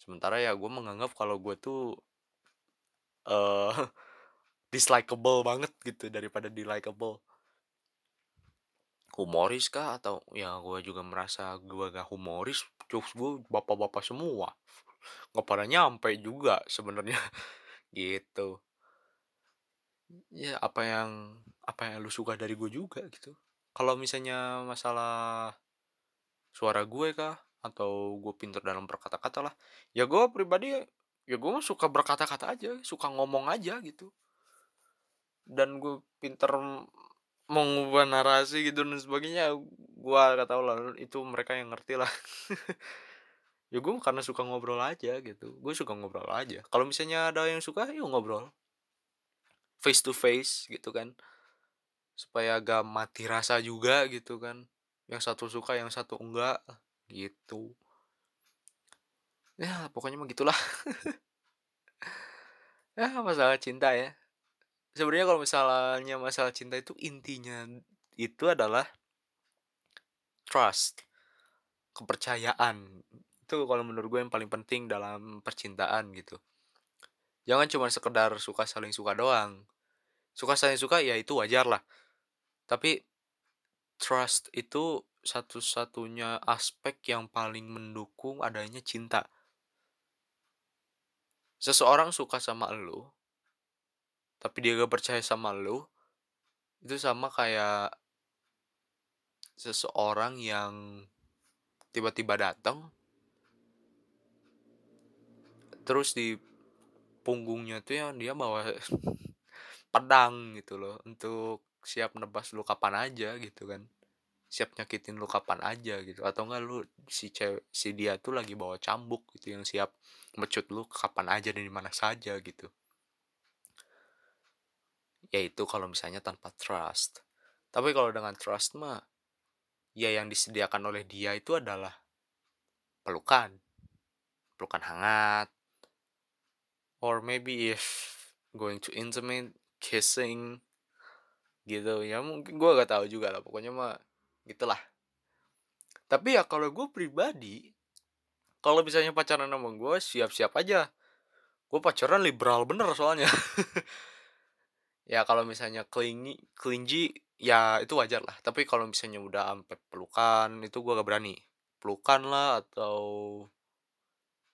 Sementara ya gue menganggap kalau gue tuh uh, dislikable banget gitu daripada dilikeable humoris kah? Atau ya gue juga merasa gue gak humoris jokes gue bapak-bapak semua. Nggak pada nyampe juga sebenarnya gitu. Ya apa yang apa yang lu suka dari gue juga gitu kalau misalnya masalah suara gue kah atau gue pinter dalam berkata-kata lah ya gue pribadi ya gue suka berkata-kata aja suka ngomong aja gitu. Dan gue pinter mengubah narasi gitu dan sebagainya gue gak tau lah itu mereka yang ngerti lah. Ya gue karena suka ngobrol aja gitu gue suka ngobrol aja. Kalau misalnya ada yang suka yuk ngobrol. Face to face gitu kan supaya gak mati rasa juga gitu kan. Yang satu suka yang satu enggak gitu. Ya pokoknya mah gitulah. Ya masalah cinta ya. Sebenarnya kalau misalnya masalah cinta itu intinya itu adalah trust kepercayaan. Itu kalau menurut gue yang paling penting dalam percintaan gitu. Jangan cuma sekedar suka saling suka doang. Suka saling suka ya itu wajar lah tapi trust itu satu-satunya aspek yang paling mendukung adanya cinta. Seseorang suka sama lo tapi dia gak percaya sama lo itu sama kayak seseorang yang tiba-tiba datang terus di punggungnya tuh yang dia bawa pedang gitu loh untuk siap nebas lu kapan aja gitu kan. Siap nyakitin lu kapan aja gitu. Atau enggak lu si cewek si dia tuh lagi bawa cambuk gitu yang siap mecut lu kapan aja dan di mana saja gitu. Yaitu kalau misalnya tanpa trust. Tapi kalau dengan trust mah ya yang disediakan oleh dia itu adalah pelukan. Pelukan hangat. Or maybe if going to intimate kissing gitu. Ya mungkin gue gak tahu juga lah pokoknya mah gitulah. Tapi ya kalau gue pribadi kalau misalnya pacaran sama gue siap-siap aja. Gue pacaran liberal bener soalnya. Ya kalau misalnya clingy clingy ya itu wajar lah. Tapi kalau misalnya udah sampai pelukan itu gue gak berani. Pelukan lah atau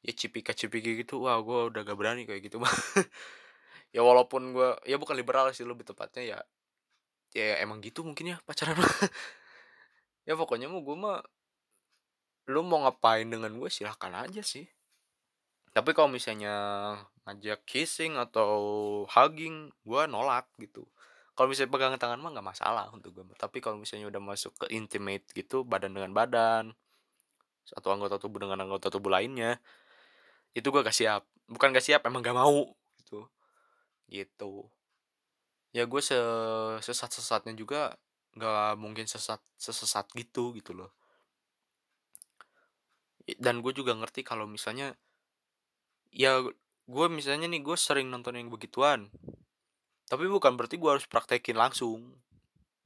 ya cipika cipiki gitu wah gue udah gak berani kayak gitu. Mah ya walaupun gue ya bukan liberal sih lebih tepatnya ya ya emang gitu mungkin ya pacaran ya pokoknya mau gue mah lu mau ngapain dengan gue silahkan aja sih. Tapi kalau misalnya ngajak kissing atau hugging gue nolak gitu. Kalau misalnya pegang tangan mah nggak masalah untuk gue tapi kalau misalnya udah masuk ke intimate gitu badan dengan badan satu anggota tubuh dengan anggota tubuh lainnya itu gue gak siap. Bukan gak siap emang gak mau gitu. Gitu ya gue sesat sesatnya juga nggak mungkin sesat sesesat gitu gitu loh. Dan gue juga ngerti kalau misalnya ya gue misalnya nih gue sering nonton yang begituan tapi bukan berarti gue harus praktekin langsung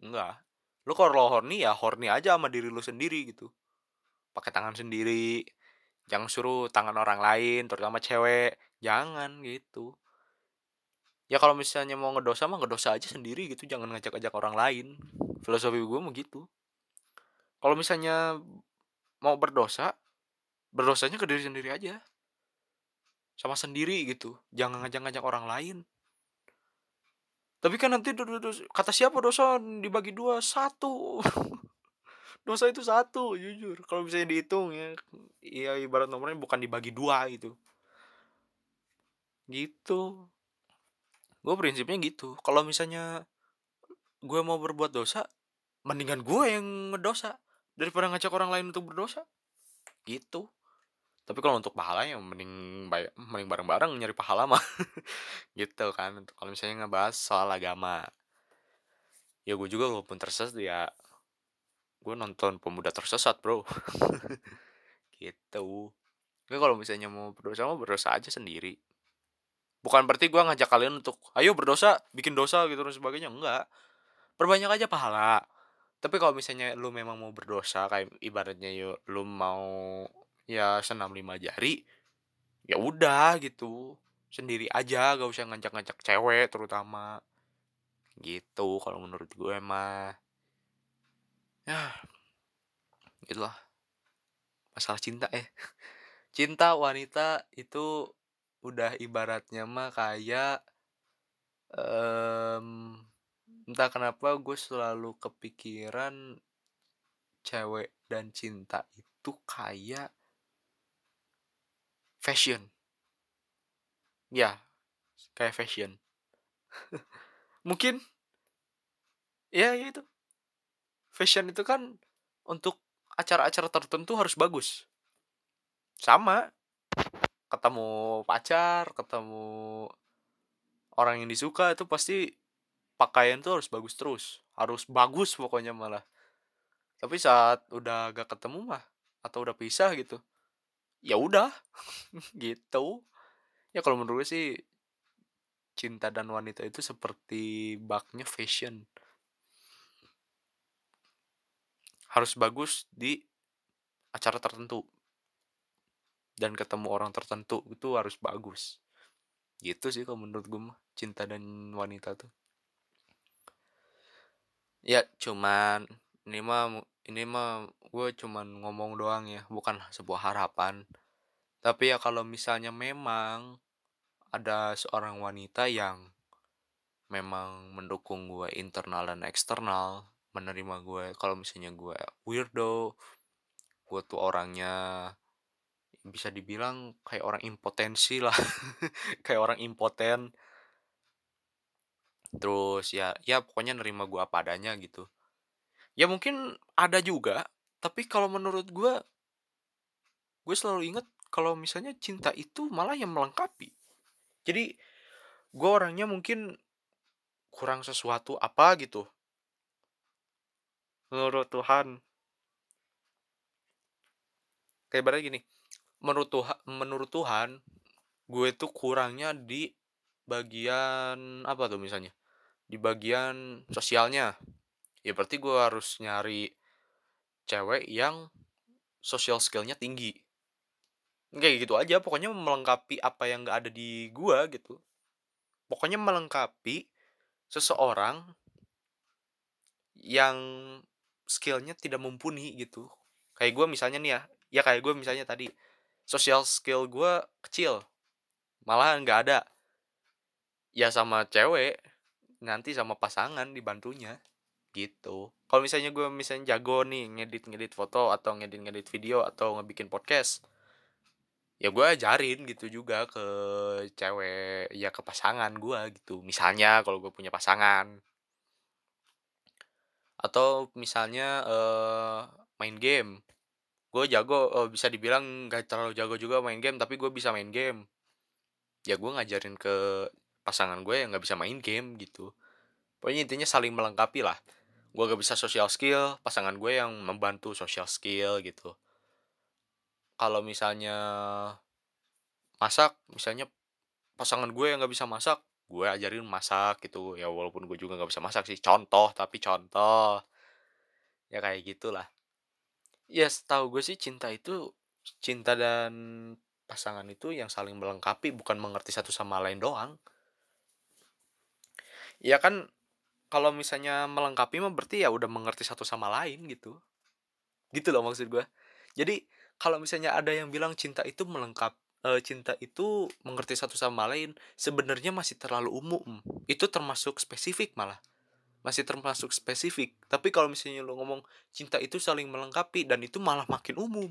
enggak. Lu kalau horny ya horny aja sama diri lu sendiri gitu. Pakai tangan sendiri jangan suruh tangan orang lain terutama cewek jangan gitu ya kalau misalnya mau ngedosa mah ngedosa aja sendiri gitu jangan ngajak-ngajak orang lain. Filosofi gue mau gitu. Kalau misalnya mau berdosa berdosanya ke diri sendiri aja. Sama sendiri gitu jangan ngajak-ngajak orang lain. Tapi kan nanti kata siapa dosa dibagi dua? Satu. Dosa itu satu jujur. Kalau misalnya dihitung ya ya ibarat nomornya bukan dibagi dua gitu. Gitu gue prinsipnya gitu. Kalau misalnya gue mau berbuat dosa mendingan gue yang ngedosa daripada ngajak orang lain untuk berdosa. Gitu. Tapi kalau untuk pahala ya mending mending bareng-bareng nyari pahala mah. Gitu kan. Kalau misalnya ngebahas soal agama. Ya gue juga walaupun tersesat ya gue nonton pemuda tersesat bro. Gitu. Gue kalau misalnya mau berdosa mau berdosa aja sendiri bukan berarti gue ngajak kalian untuk ayo berdosa bikin dosa gitu dan sebagainya. Enggak. Perbanyak aja pahala. Tapi kalau misalnya lu memang mau berdosa kayak ibaratnya yuk lu mau ya senam lima jari ya udah gitu. Sendiri aja gak usah ngajak-ngajak cewek terutama. Gitu kalau menurut gue mah. Ya itulah. Masalah cinta eh. Cinta wanita itu udah ibaratnya mah kayak um, entah kenapa gue selalu kepikiran cewek dan cinta itu kayak fashion. Ya kayak fashion. Mungkin ya, ya itu. Fashion itu kan untuk acara-acara tertentu harus bagus. Sama ketemu pacar ketemu orang yang disuka itu pasti pakaian tuh harus bagus terus. Harus bagus pokoknya malah. Tapi saat udah gak ketemu mah atau udah pisah gitu ya udah. Gitu. Ya kalau menurut gue sih cinta dan wanita itu seperti baknya fashion. Harus bagus di acara tertentu dan ketemu orang tertentu itu harus bagus. Gitu sih kalau menurut gue mah cinta dan wanita tuh. Ya cuman ini mah ini mah gue cuman ngomong doang ya bukan sebuah harapan. Tapi ya kalau misalnya memang ada seorang wanita yang memang mendukung gue internal dan eksternal menerima gue kalau misalnya gue weirdo gue tuh orangnya bisa dibilang kayak orang impotensi lah. Kayak orang impoten. Terus ya ya pokoknya nerima gue apa adanya gitu. Ya mungkin ada juga tapi kalau menurut gue gue selalu inget kalau misalnya cinta itu malah yang melengkapi. Jadi gue orangnya mungkin kurang sesuatu apa gitu. Menurut Tuhan. Kayak berarti gini menurut Tuhan menurut Tuhan gue tuh kurangnya di bagian apa tuh misalnya? Di bagian sosialnya. Ya berarti gue harus nyari cewek yang social skillnya tinggi. Kayak gitu aja pokoknya melengkapi apa yang gak ada di gue gitu. Pokoknya melengkapi seseorang yang skillnya tidak mumpuni gitu. Kayak gue misalnya nih ya ya kayak gue misalnya tadi social skill gue kecil. Malah nggak ada. Ya sama cewek nanti sama pasangan dibantunya. Gitu. Kalau misalnya gue misalnya jago nih ngedit ngedit foto atau ngedit ngedit video atau ngebikin podcast ya gue ajarin gitu juga ke cewek ya ke pasangan gue gitu. Misalnya kalau gue punya pasangan. Atau misalnya uh, main game gue jago uh, bisa dibilang gak terlalu jago juga main game tapi gue bisa main game. Ya gue ngajarin ke pasangan gue yang nggak bisa main game gitu. Pokoknya intinya saling melengkapi lah. Gue gak bisa social skill pasangan gue yang membantu social skill gitu. Kalau misalnya masak misalnya pasangan gue yang gak bisa masak gue ajarin masak gitu. Ya walaupun gue juga gak bisa masak sih contoh tapi contoh. Ya kayak gitulah. Ya setahu gue sih cinta itu cinta dan pasangan itu yang saling melengkapi bukan mengerti satu sama lain doang. Ya kan kalau misalnya melengkapi mah berarti ya udah mengerti satu sama lain gitu. Gitu loh maksud gue. Jadi kalau misalnya ada yang bilang cinta itu melengkap eh, cinta itu mengerti satu sama lain sebenarnya masih terlalu umum. Itu termasuk spesifik malah. Masih termasuk spesifik. Tapi kalau misalnya lo ngomong cinta itu saling melengkapi dan itu malah makin umum.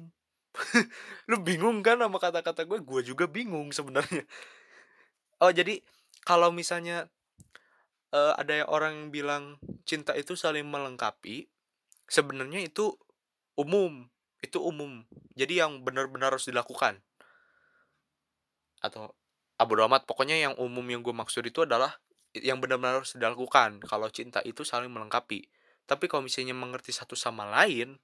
lu bingung kan sama kata-kata gue? Gue juga bingung sebenarnya. Oh, jadi kalau misalnya uh, ada orang yang bilang cinta itu saling melengkapi, sebenarnya itu umum, itu umum. Jadi yang benar-benar harus dilakukan. Atau abu amat, pokoknya yang umum yang gue maksud itu adalah yang benar-benar harus dilakukan kalau cinta itu saling melengkapi. Tapi kalau misalnya mengerti satu sama lain,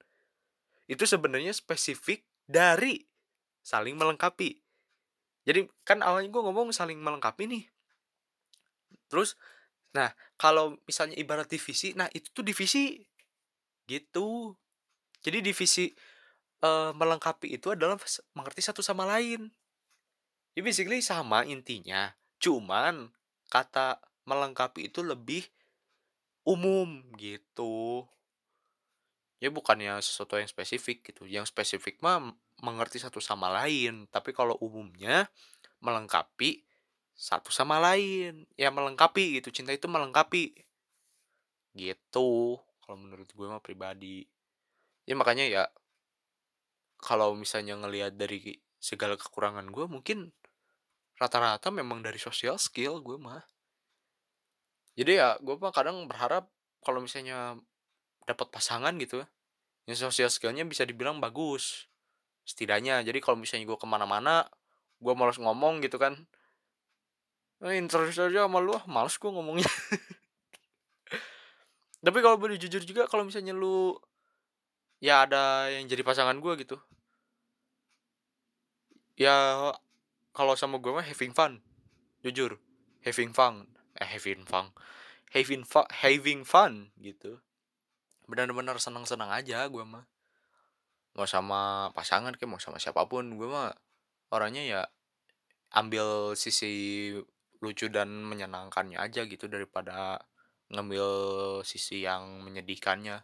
itu sebenarnya spesifik dari saling melengkapi. Jadi kan awalnya gue ngomong saling melengkapi nih. Terus, nah kalau misalnya ibarat divisi, nah itu tuh divisi gitu. Jadi divisi uh, melengkapi itu adalah mengerti satu sama lain. Ya basically sama intinya. Cuman kata melengkapi itu lebih umum gitu. Ya bukannya sesuatu yang spesifik gitu. Yang spesifik mah mengerti satu sama lain. Tapi kalau umumnya melengkapi satu sama lain. Ya melengkapi gitu. Cinta itu melengkapi. Gitu. Kalau menurut gue mah pribadi. Ya makanya ya kalau misalnya ngelihat dari segala kekurangan gue mungkin rata-rata memang dari social skill gue mah jadi ya gue mah kadang berharap kalau misalnya dapat pasangan gitu yang sosial skillnya bisa dibilang bagus setidaknya. Jadi kalau misalnya gue ke mana-mana gue malas ngomong gitu kan. Eh, interest aja sama lu ah, males gue ngomongnya. Tapi kalau boleh jujur juga kalau misalnya lu ya ada yang jadi pasangan gue gitu. Ya kalau sama gue mah having fun jujur having fun eh having fun having fun having fun gitu. Benar-benar senang-senang aja gue mah. Mau sama pasangan kayak mau sama siapa pun gue mah orangnya ya ambil sisi lucu dan menyenangkannya aja gitu daripada ngambil sisi yang menyedihkannya.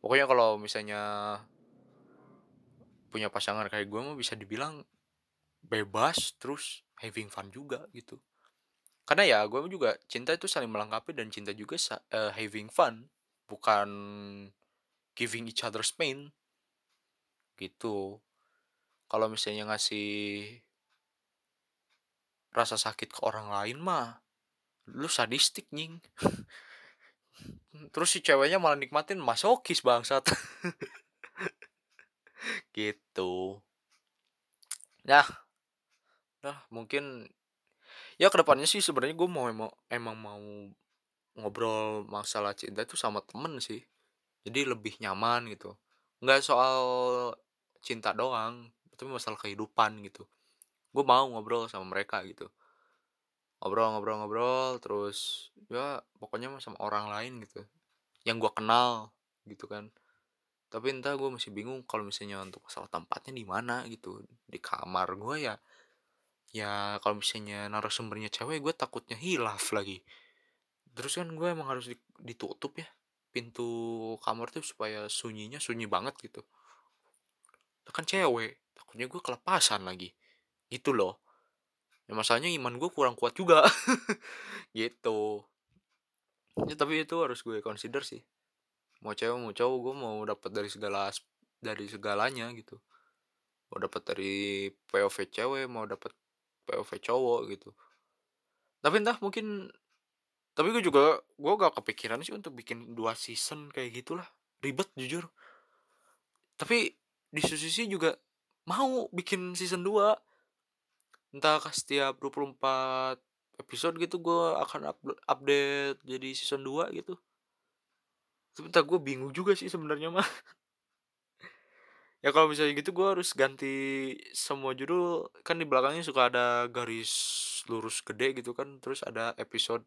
Pokoknya kalau misalnya punya pasangan kayak gue mah bisa dibilang bebas terus having fun juga gitu karena ya gue juga cinta itu saling melengkapi dan cinta juga uh, having fun bukan giving each other's pain gitu. Kalau misalnya ngasih rasa sakit ke orang lain mah lu sadistik nying. Terus si ceweknya malah nikmatin masokis bangsat. Gitu. Nah nah mungkin ya ke depannya sih sebenarnya gue mau emang emang mau ngobrol masalah cinta itu sama temen sih. Jadi lebih nyaman gitu. Nggak soal cinta doang tapi masalah kehidupan gitu. Gue mau ngobrol sama mereka gitu. Ngobrol-ngobrol-ngobrol terus ya pokoknya sama orang lain gitu. Yang gue kenal gitu kan. Tapi entah gue masih bingung kalau misalnya untuk masalah tempatnya di mana gitu. Di kamar gue ya ya kalau misalnya narasumbernya cewek gue takutnya hilaf lagi. Terus kan gue emang harus ditutup ya pintu kamar tuh supaya sunyinya sunyi banget gitu. Kan cewek takutnya gue kelepasan lagi. Gitu loh. Ya masalahnya iman gue kurang kuat juga. Gitu. Ya tapi itu harus gue consider sih. Mau cewek mau cowok gue mau dapat dari segala dari segalanya gitu. Mau dapat dari POV cewek mau dapat POV cowok gitu. Tapi entah mungkin tapi gue juga gue gak kepikiran sih untuk bikin dua season kayak gitulah. Ribet jujur. Tapi di sisi juga mau bikin season 2 entah setiap 24 episode gitu gue akan update jadi season 2 gitu. Tapi gue bingung juga sih sebenarnya mah ya kalau misalnya gitu gue harus ganti semua judul. Kan di belakangnya suka ada garis lurus gede gitu kan terus ada episode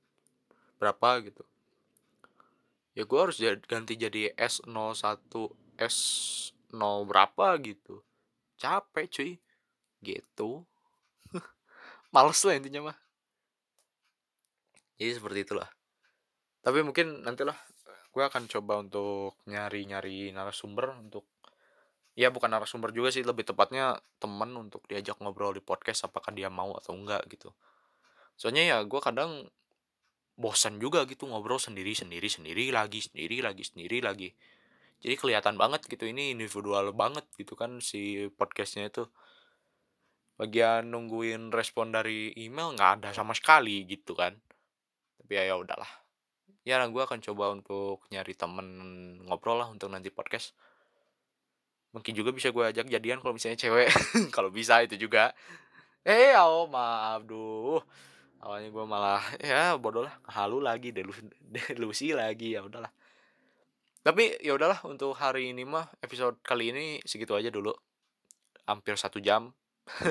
berapa gitu. Ya gue harus ganti jadi S01 S0 berapa gitu. Capek cuy. Gitu. Males lah intinya mah. Jadi seperti itulah. Tapi mungkin nantilah gue akan coba untuk nyari-nyari narasumber untuk ya bukan narasumber juga sih lebih tepatnya temen untuk diajak ngobrol di podcast apakah dia mau atau enggak gitu. Soalnya ya gue kadang bosan juga gitu ngobrol sendiri sendiri sendiri lagi sendiri lagi sendiri lagi. Jadi kelihatan banget gitu ini individual banget gitu kan si podcastnya itu. Bagian nungguin respon dari email nggak ada sama sekali gitu kan. Tapi ya ya udahlah. Ya gue akan coba untuk nyari temen ngobrol lah untuk nanti podcast mungkin juga bisa gue ajak jadian kalau misalnya cewek. Kalau bisa itu juga. Eh oh maaf duh. Awalnya gue malah ya bodoh lah halu lagi delusi, delusi lagi ya udahlah. Tapi ya udahlah untuk hari ini mah episode kali ini segitu aja dulu. Hampir satu jam.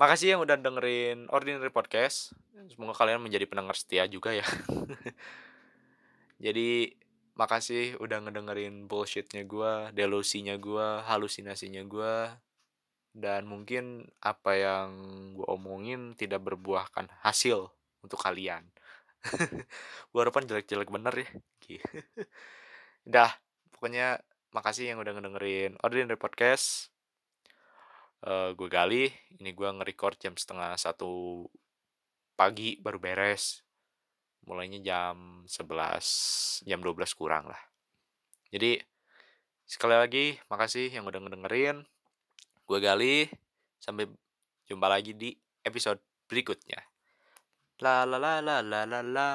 Makasih yang udah dengerin ordinary podcast. Semoga kalian menjadi pendengar setia juga ya. Jadi makasih udah ngedengerin bullshitnya gue, delusinya gue, halusinasinya gue, dan mungkin apa yang gue omongin tidak berbuahkan hasil untuk kalian. gue harapan jelek-jelek bener ya. Dah, pokoknya makasih yang udah ngedengerin Ordinary Podcast. Uh, gue Gali, ini gue nge-record jam setengah satu pagi baru beres mulainya jam 11 jam 12 kurang lah. Jadi sekali lagi makasih yang udah ngedengerin. Gue Gali sampai jumpa lagi di episode berikutnya. La la la la la la la